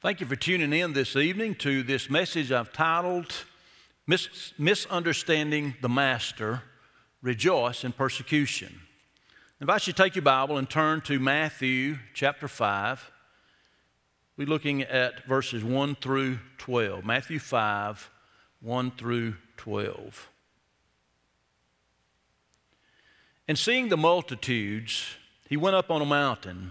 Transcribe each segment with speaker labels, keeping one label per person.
Speaker 1: Thank you for tuning in this evening to this message I've titled Mis- Misunderstanding the Master Rejoice in Persecution. I invite you to take your Bible and turn to Matthew chapter 5. We're looking at verses 1 through 12. Matthew 5, 1 through 12. And seeing the multitudes, he went up on a mountain.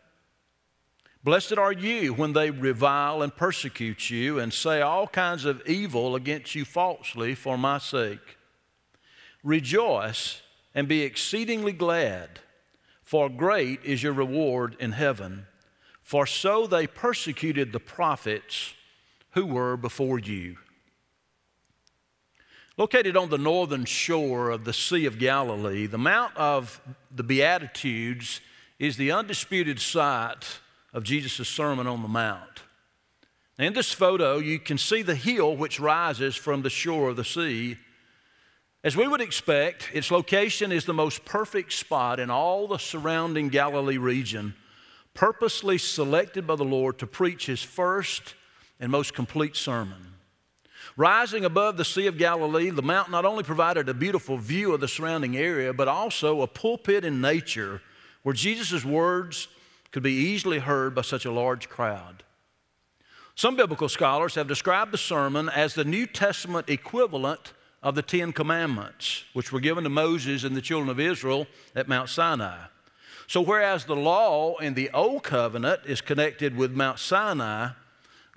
Speaker 1: Blessed are you when they revile and persecute you and say all kinds of evil against you falsely for my sake. Rejoice and be exceedingly glad, for great is your reward in heaven. For so they persecuted the prophets who were before you. Located on the northern shore of the Sea of Galilee, the Mount of the Beatitudes is the undisputed site of Jesus' Sermon on the Mount. Now, In this photo, you can see the hill which rises from the shore of the sea. As we would expect, its location is the most perfect spot in all the surrounding Galilee region, purposely selected by the Lord to preach his first and most complete sermon. Rising above the Sea of Galilee, the mountain not only provided a beautiful view of the surrounding area, but also a pulpit in nature where Jesus' words could be easily heard by such a large crowd. Some biblical scholars have described the sermon as the New Testament equivalent of the Ten Commandments, which were given to Moses and the children of Israel at Mount Sinai. So, whereas the law in the Old Covenant is connected with Mount Sinai,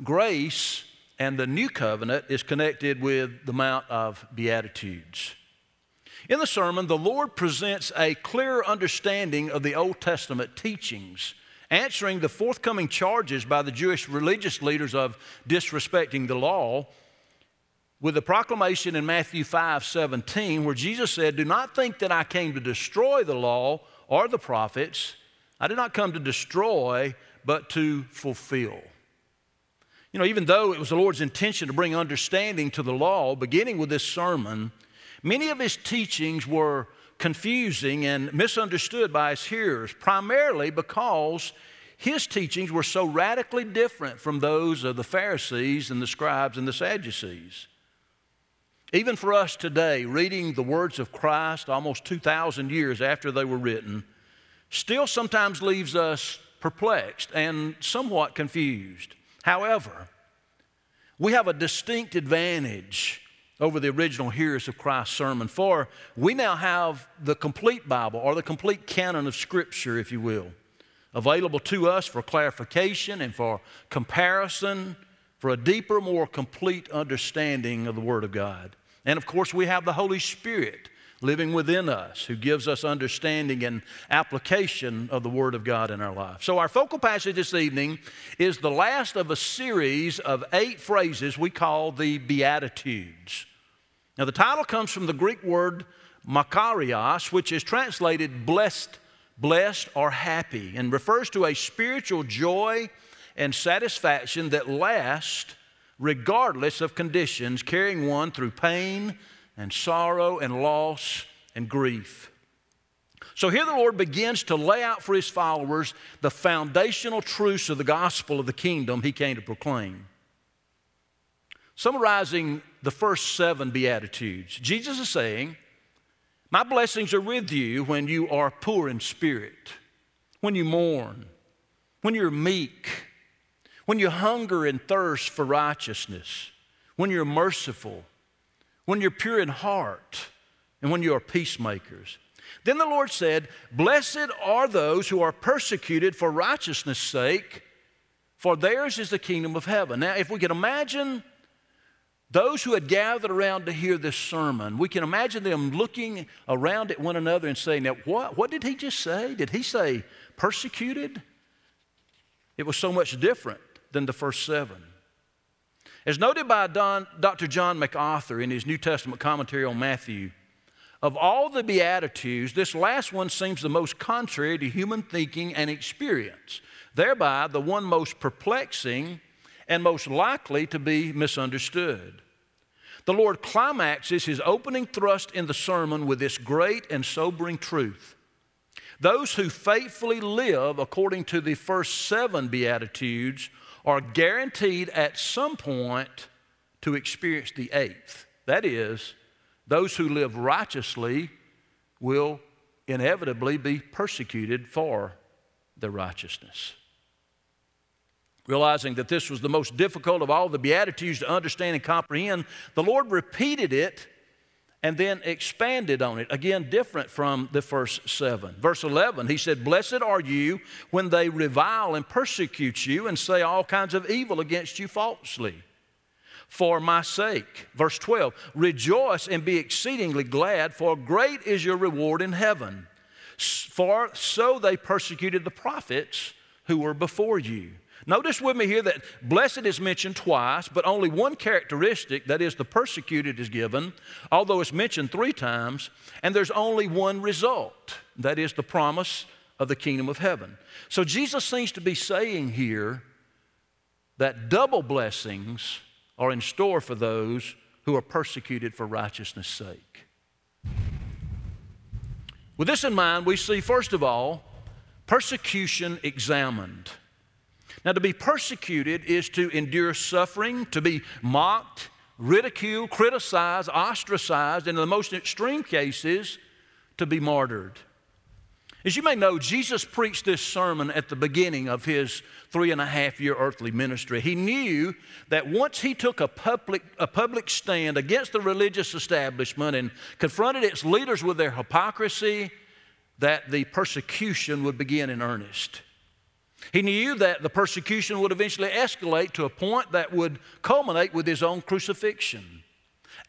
Speaker 1: grace and the New Covenant is connected with the Mount of Beatitudes. In the sermon, the Lord presents a clear understanding of the Old Testament teachings answering the forthcoming charges by the Jewish religious leaders of disrespecting the law with the proclamation in Matthew 5 17, where Jesus said, Do not think that I came to destroy the law or the prophets. I did not come to destroy, but to fulfill. You know, even though it was the Lord's intention to bring understanding to the law, beginning with this sermon, many of his teachings were confusing and misunderstood by his hearers, primarily because his teachings were so radically different from those of the Pharisees and the scribes and the Sadducees. Even for us today, reading the words of Christ almost 2,000 years after they were written, still sometimes leaves us perplexed and somewhat confused. However, we have a distinct advantage over the original hearers of Christ's sermon. For we now have the complete Bible, or the complete canon of Scripture, if you will, available to us for clarification and for comparison, for a deeper, more complete understanding of the Word of God. And of course, we have the Holy Spirit living within us who gives us understanding and application of the Word of God in our life. So, our focal passage this evening is the last of a series of eight phrases we call the Beatitudes. Now, the title comes from the Greek word makarios, which is translated blessed, blessed, or happy, and refers to a spiritual joy and satisfaction that lasts regardless of conditions, carrying one through pain and sorrow and loss and grief. So here the Lord begins to lay out for his followers the foundational truths of the gospel of the kingdom he came to proclaim. Summarizing the first seven Beatitudes, Jesus is saying, My blessings are with you when you are poor in spirit, when you mourn, when you're meek, when you hunger and thirst for righteousness, when you're merciful, when you're pure in heart, and when you are peacemakers. Then the Lord said, Blessed are those who are persecuted for righteousness' sake, for theirs is the kingdom of heaven. Now, if we can imagine those who had gathered around to hear this sermon, we can imagine them looking around at one another and saying, Now, what, what did he just say? Did he say persecuted? It was so much different than the first seven. As noted by Don, Dr. John MacArthur in his New Testament commentary on Matthew, of all the Beatitudes, this last one seems the most contrary to human thinking and experience, thereby the one most perplexing and most likely to be misunderstood. The Lord climaxes his opening thrust in the sermon with this great and sobering truth. Those who faithfully live according to the first seven Beatitudes are guaranteed at some point to experience the eighth. That is, those who live righteously will inevitably be persecuted for their righteousness. Realizing that this was the most difficult of all the Beatitudes to understand and comprehend, the Lord repeated it and then expanded on it. Again, different from the first seven. Verse 11, he said, Blessed are you when they revile and persecute you and say all kinds of evil against you falsely for my sake. Verse 12, Rejoice and be exceedingly glad, for great is your reward in heaven. For so they persecuted the prophets who were before you. Notice with me here that blessed is mentioned twice, but only one characteristic, that is, the persecuted, is given, although it's mentioned three times, and there's only one result, that is, the promise of the kingdom of heaven. So Jesus seems to be saying here that double blessings are in store for those who are persecuted for righteousness' sake. With this in mind, we see, first of all, persecution examined. Now, to be persecuted is to endure suffering, to be mocked, ridiculed, criticized, ostracized, and in the most extreme cases, to be martyred. As you may know, Jesus preached this sermon at the beginning of his three and a half year earthly ministry. He knew that once he took a public, a public stand against the religious establishment and confronted its leaders with their hypocrisy, that the persecution would begin in earnest. He knew that the persecution would eventually escalate to a point that would culminate with his own crucifixion.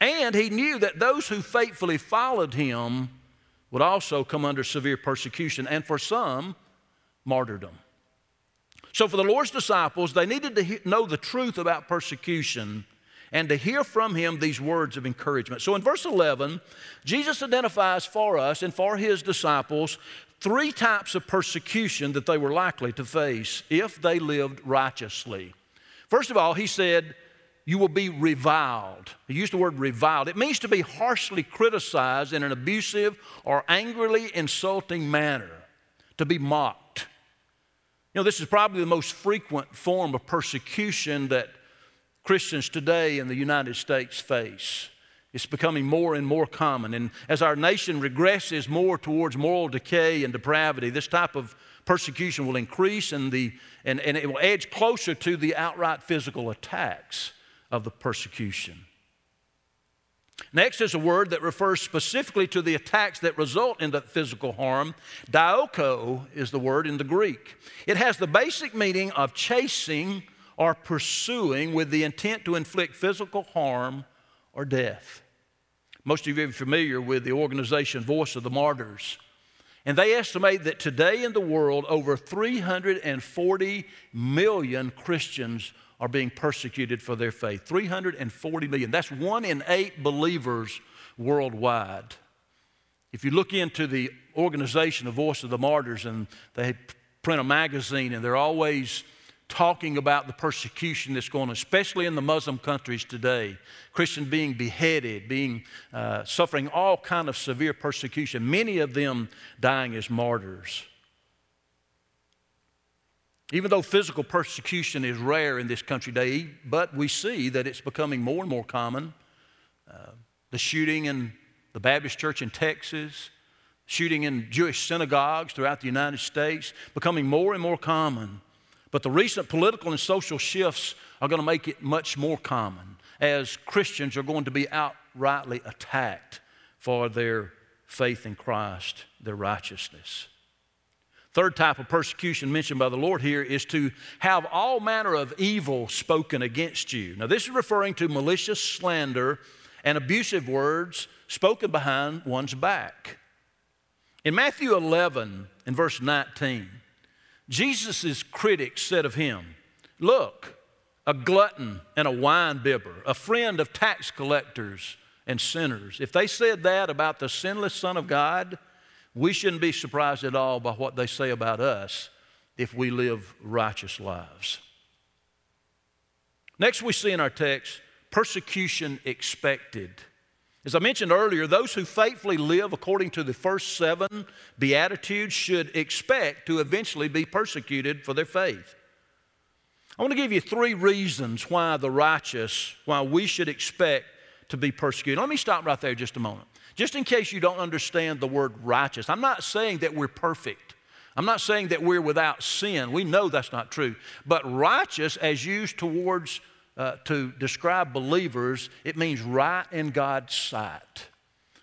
Speaker 1: And he knew that those who faithfully followed him would also come under severe persecution, and for some, martyrdom. So, for the Lord's disciples, they needed to know the truth about persecution and to hear from him these words of encouragement. So, in verse 11, Jesus identifies for us and for his disciples three types of persecution that they were likely to face if they lived righteously. First of all, he said, You will be reviled. He used the word reviled. It means to be harshly criticized in an abusive or angrily insulting manner, to be mocked. You know, this is probably the most frequent form of persecution that Christians today in the United States face. It's becoming more and more common. And as our nation regresses more towards moral decay and depravity, this type of persecution will increase and, the, and, and it will edge closer to the outright physical attacks of the persecution. Next is a word that refers specifically to the attacks that result in the physical harm. Dioko is the word in the Greek. It has the basic meaning of chasing or pursuing with the intent to inflict physical harm or death. Most of you are familiar with the organization Voice of the Martyrs. And they estimate that today in the world, over 340 million Christians are being persecuted for their faith. 340 million. That's one in eight believers worldwide. If you look into the organization, the Voice of the Martyrs, and they print a magazine, and they're always talking about the persecution that's going on, especially in the Muslim countries today. Christians being beheaded, being uh, suffering all kind of severe persecution. Many of them dying as martyrs. Even though physical persecution is rare in this country today, but we see that it's becoming more and more common. Uh, the shooting in the Baptist church in Texas, shooting in Jewish synagogues throughout the United States, becoming more and more common. But the recent political and social shifts are going to make it much more common as Christians are going to be outrightly attacked for their faith in Christ, their righteousness. Third type of persecution mentioned by the Lord here is to have all manner of evil spoken against you. Now, this is referring to malicious slander and abusive words spoken behind one's back. In Matthew 11, in verse 19, Jesus' critics said of him, Look, a glutton and a wine bibber, a friend of tax collectors and sinners. If they said that about the sinless Son of God, we shouldn't be surprised at all by what they say about us if we live righteous lives. Next, we see in our text persecution expected. As I mentioned earlier, those who faithfully live according to the first seven Beatitudes should expect to eventually be persecuted for their faith. I want to give you three reasons why the righteous, why we should expect to be persecuted. Let me stop right there just a moment. Just in case you don't understand the word righteous, I'm not saying that we're perfect. I'm not saying that we're without sin. We know that's not true. But righteous, as used towards uh, to describe believers, it means right in God's sight.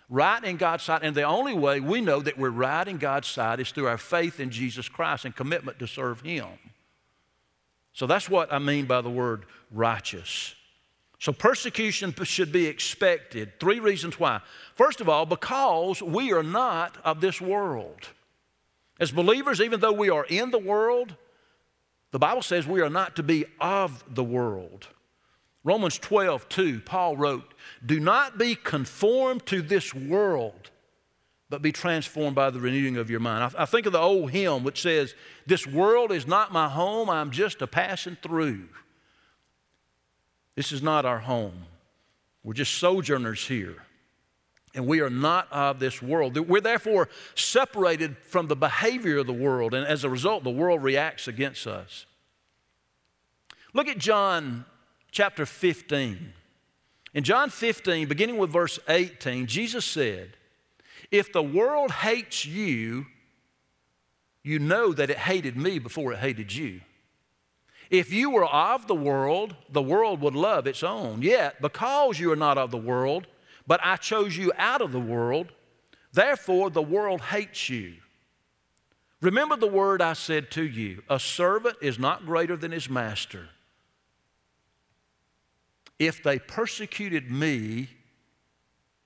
Speaker 1: Right in God's sight. And the only way we know that we're right in God's sight is through our faith in Jesus Christ and commitment to serve Him. So that's what I mean by the word righteous. So persecution should be expected. Three reasons why. First of all, because we are not of this world. As believers, even though we are in the world, the Bible says we are not to be of the world. Romans 12, 2, Paul wrote, Do not be conformed to this world, but be transformed by the renewing of your mind. I, I think of the old hymn which says, This world is not my home, I'm just a passing through. This is not our home. We're just sojourners here. And we are not of this world. We're therefore separated from the behavior of the world, and as a result, the world reacts against us. Look at John chapter 15. In John 15, beginning with verse 18, Jesus said, If the world hates you, you know that it hated me before it hated you. If you were of the world, the world would love its own. Yet, because you are not of the world, but I chose you out of the world, therefore the world hates you. Remember the word I said to you a servant is not greater than his master. If they persecuted me,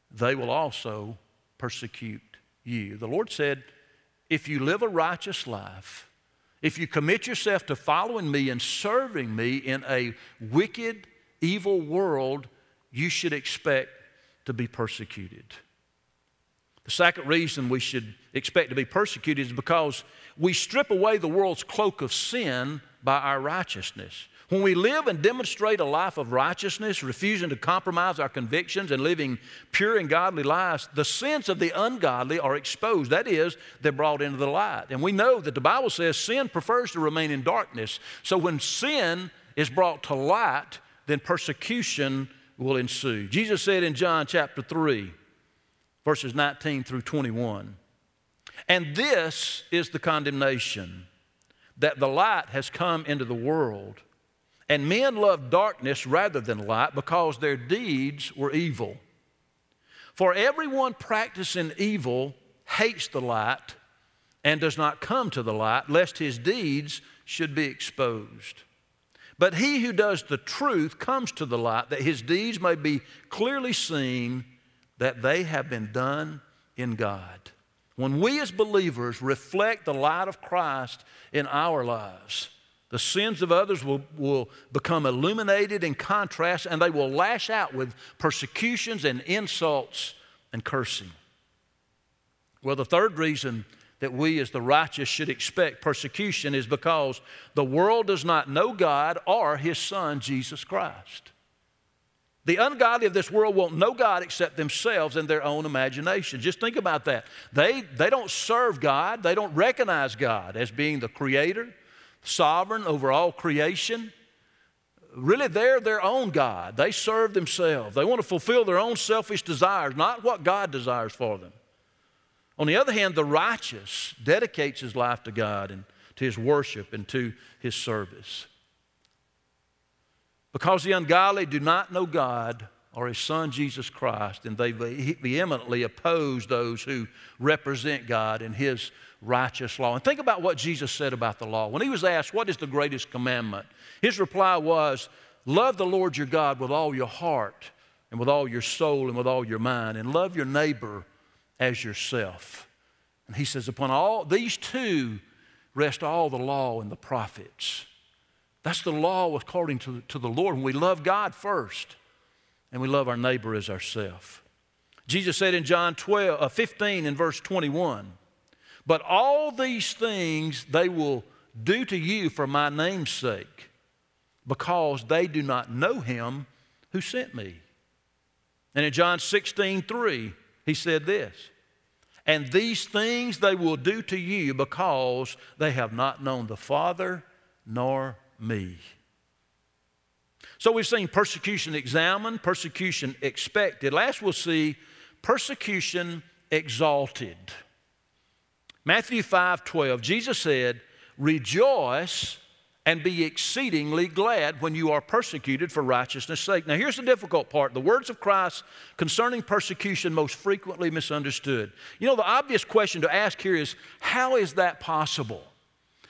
Speaker 1: they will also persecute you. The Lord said, if you live a righteous life, if you commit yourself to following me and serving me in a wicked, evil world, you should expect to be persecuted. The second reason we should expect to be persecuted is because we strip away the world's cloak of sin by our righteousness. When we live and demonstrate a life of righteousness, refusing to compromise our convictions and living pure and godly lives, the sins of the ungodly are exposed. That is, they're brought into the light. And we know that the Bible says sin prefers to remain in darkness. So when sin is brought to light, then persecution will ensue. Jesus said in John chapter 3, verses 19 through 21, and this is the condemnation that the light has come into the world and men loved darkness rather than light because their deeds were evil. For everyone practicing evil hates the light and does not come to the light, lest his deeds should be exposed. But he who does the truth comes to the light, that his deeds may be clearly seen that they have been done in God. When we as believers reflect the light of Christ in our lives, the sins of others will, will become illuminated in contrast, and they will lash out with persecutions and insults and cursing. Well, the third reason that we as the righteous should expect persecution is because the world does not know God or His Son, Jesus Christ. The ungodly of this world won't know God except themselves and their own imagination. Just think about that. They, they don't serve God, they don't recognize God as being the creator, sovereign over all creation. Really, they're their own God. They serve themselves. They want to fulfill their own selfish desires, not what God desires for them. On the other hand, the righteous dedicates his life to God and to his worship and to his service. Because the ungodly do not know God or his son Jesus Christ, and they vehemently oppose those who represent God and his righteous law. And think about what Jesus said about the law. When he was asked, What is the greatest commandment? His reply was, Love the Lord your God with all your heart, and with all your soul, and with all your mind, and love your neighbor as yourself. And he says, Upon all these two rest all the law and the prophets. That's the law according to, to the Lord. When we love God first, and we love our neighbor as ourselves. Jesus said in John 12, uh, 15 and verse 21, But all these things they will do to you for my name's sake, because they do not know him who sent me. And in John 16, 3, he said this, And these things they will do to you because they have not known the Father nor me. So we've seen persecution examined, persecution expected. Last we'll see persecution exalted. Matthew 5 12, Jesus said, Rejoice and be exceedingly glad when you are persecuted for righteousness' sake. Now, here's the difficult part the words of Christ concerning persecution most frequently misunderstood. You know, the obvious question to ask here is how is that possible?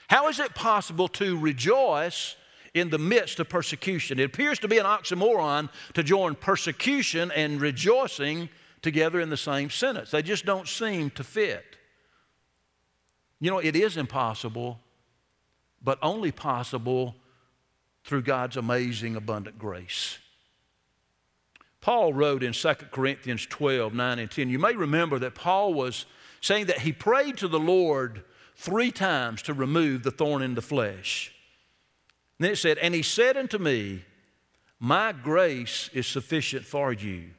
Speaker 1: How is it possible to rejoice in the midst of persecution. It appears to be an oxymoron to join persecution and rejoicing together in the same sentence. They just don't seem to fit. You know, it is impossible, but only possible through God's amazing abundant grace. Paul wrote in 2 Corinthians 12, 9 and 10. You may remember that Paul was saying that he prayed to the Lord three times to remove the thorn in the flesh. then it said, And he said unto me, My grace is sufficient for you,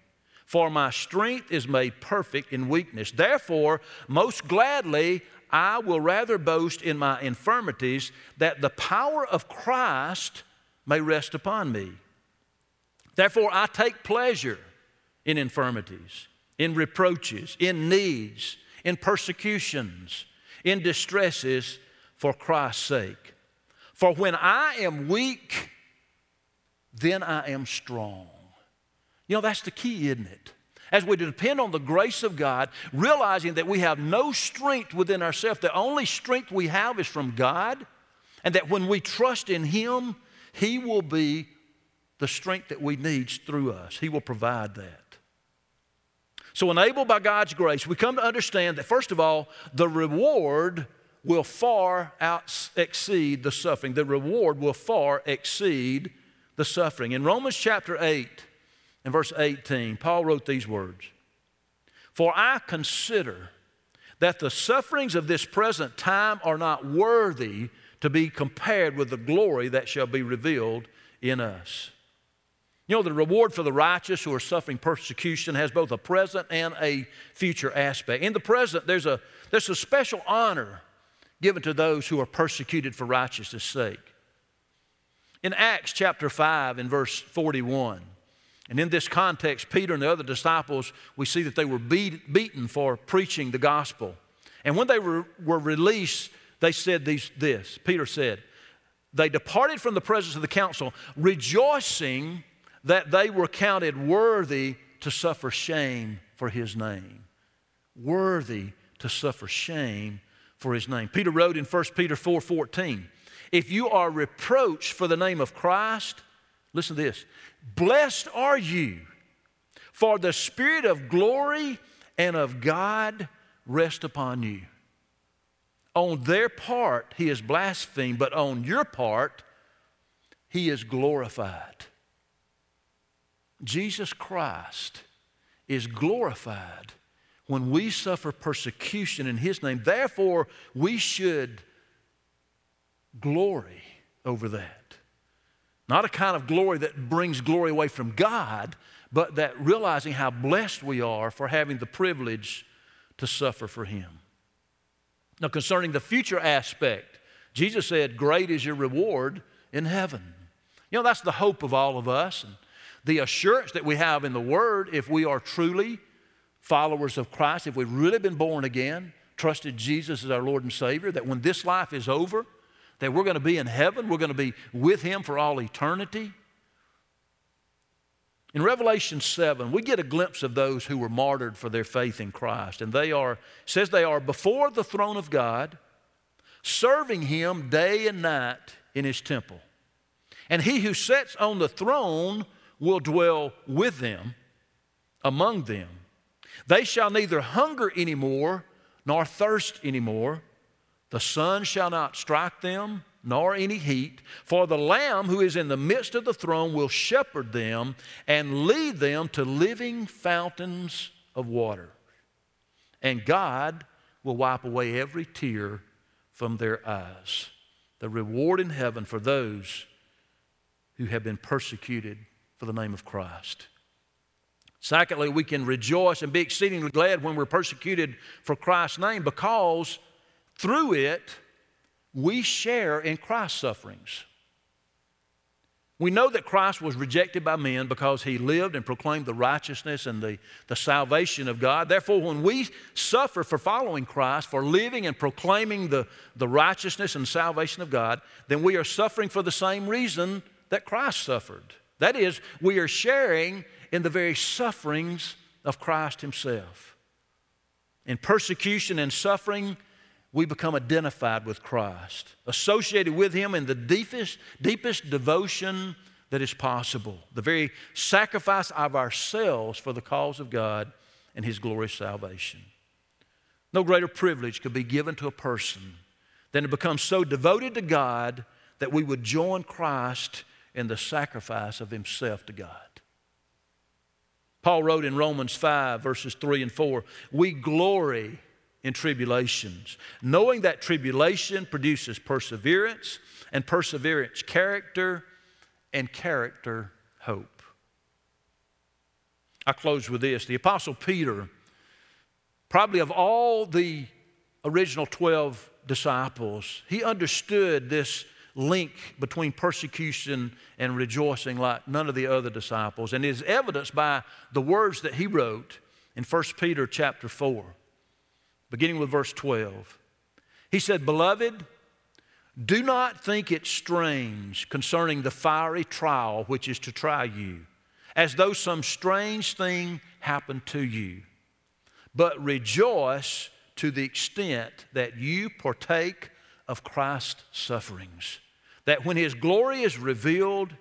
Speaker 1: for my strength is made perfect in weakness. Therefore, most gladly, I will rather boast in my infirmities, that the power of Christ may rest upon me. Therefore, I take pleasure in infirmities, in reproaches, in needs, in persecutions, in distresses for Christ's sake. For when I am weak, then I am strong. You know, that's the key, isn't it? As we depend on the grace of God, realizing that we have no strength within ourselves, the only strength we have is from God, and that when we trust in Him, He will be the strength that we need through us. He will provide that. So, enabled by God's grace, we come to understand that, first of all, the reward will far out exceed the suffering. The reward will far exceed the suffering. In Romans chapter 8 and verse 18, Paul wrote these words For I consider that the sufferings of this present time are not worthy to be compared with the glory that shall be revealed in us. You know, the reward for the righteous who are suffering persecution has both a present and a future aspect. In the present, there's a, there's a special honor given to those who are persecuted for righteousness' sake. In Acts chapter 5 in verse 41, and in this context, Peter and the other disciples, we see that they were beat, beaten for preaching the gospel. And when they were, were released, they said these, this Peter said, They departed from the presence of the council, rejoicing that they were counted worthy to suffer shame for his name. Worthy to suffer shame for his name. Peter wrote in 1 Peter 4 14, if you are reproached for the name of Christ, listen to this, blessed are you, for the Spirit of glory and of God rest upon you. On their part, he is blasphemed, but on your part, he is glorified. Jesus Christ is glorified when we suffer persecution in His name. Therefore, we should glory over that. Not a kind of glory that brings glory away from God, but that realizing how blessed we are for having the privilege to suffer for Him. Now, concerning the future aspect, Jesus said, Great is your reward in heaven. You know, that's the hope of all of us. And the assurance that we have in the Word, if we are truly followers of Christ, if we've really been born again, trusted Jesus as our Lord and Savior, that when this life is over, that we're going to be in heaven, we're going to be with Him for all eternity. In Revelation 7, we get a glimpse of those who were martyred for their faith in Christ. And they are, says they are before the throne of God, serving him day and night in his temple. And he who sits on the throne will dwell with them, among them. They shall neither hunger anymore nor thirst anymore. The sun shall not strike them, nor any heat. For the Lamb who is in the midst of the throne will shepherd them and lead them to living fountains of water. And God will wipe away every tear from their eyes. The reward in heaven for those who have been persecuted for the name of Christ. Secondly, we can rejoice and be exceedingly glad when we're persecuted for Christ's name because through it, we share in Christ's sufferings. We know that Christ was rejected by men because he lived and proclaimed the righteousness and the, the salvation of God. Therefore, when we suffer for following Christ, for living and proclaiming the, the righteousness and salvation of God, then we are suffering for the same reason that Christ suffered. That is, we are sharing in the very sufferings of Christ Himself. In persecution and suffering, we become identified with Christ, associated with Him in the deepest, deepest devotion that is possible, the very sacrifice of ourselves for the cause of God and His glorious salvation. No greater privilege could be given to a person than to become so devoted to God that we would join Christ in the sacrifice of Himself to God. Paul wrote in Romans 5, verses 3 and 4 We glory in tribulations, knowing that tribulation produces perseverance, and perseverance, character, and character, hope. I close with this. The Apostle Peter, probably of all the original 12 disciples, he understood this link between persecution and rejoicing like none of the other disciples and is evidenced by the words that he wrote in 1 Peter chapter 4 beginning with verse 12. He said, Beloved, do not think it strange concerning the fiery trial which is to try you, as though some strange thing happened to you. But rejoice to the extent that you partake of Christ's sufferings, that when his glory is revealed,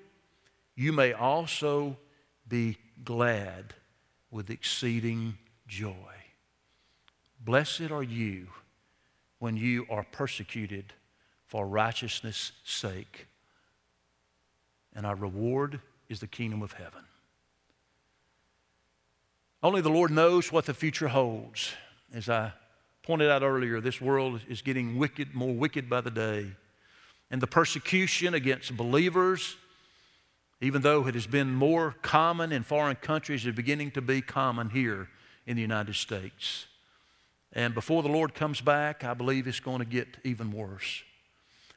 Speaker 1: you may also be glad with exceeding joy. Blessed are you when you are persecuted for righteousness' sake, and our reward is the kingdom of heaven. Only the Lord knows what the future holds. As I pointed out earlier, this world is getting wicked, more wicked by the day. And the persecution against believers, even though it has been more common in foreign countries, is beginning to be common here in the United States. And before the Lord comes back, I believe it's going to get even worse.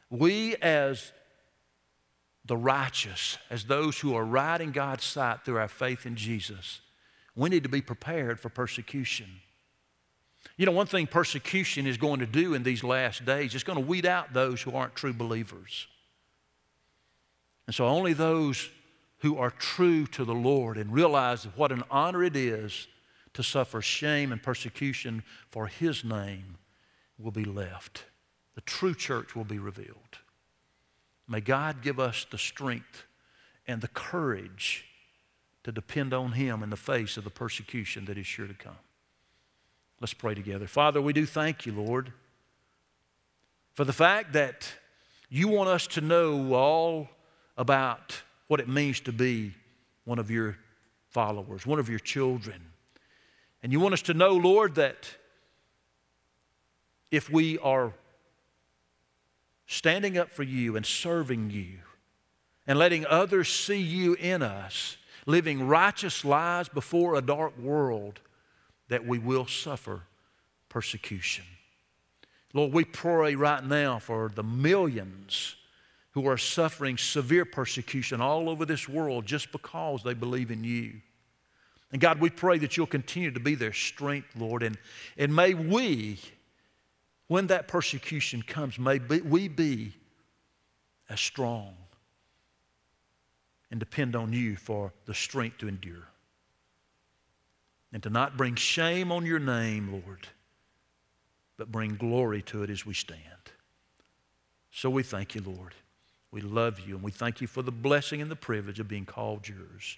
Speaker 1: We, as the righteous, as those who are right in God's sight through our faith in Jesus, we need to be prepared for persecution. You know, one thing persecution is going to do in these last days, it's going to weed out those who aren't true believers. And so only those who are true to the Lord and realize what an honor it is to suffer shame and persecution for His name will be left. The true church will be revealed. May God give us the strength and the courage to depend on Him in the face of the persecution that is sure to come. Let's pray together. Father, we do thank you, Lord, for the fact that you want us to know all about what it means to be one of your followers, one of your children. And you want us to know, Lord, that if we are standing up for you and serving you and letting others see you in us, living righteous lives before a dark world, that we will suffer persecution. Lord, we pray right now for the millions who are suffering severe persecution all over this world just because they believe in you. And God, we pray that you'll continue to be their strength, Lord. And, and may we, when that persecution comes, may be, we be as strong and depend on you for the strength to endure. And to not bring shame on your name, Lord, but bring glory to it as we stand. So we thank you, Lord. We love you, and we thank you for the blessing and the privilege of being called yours.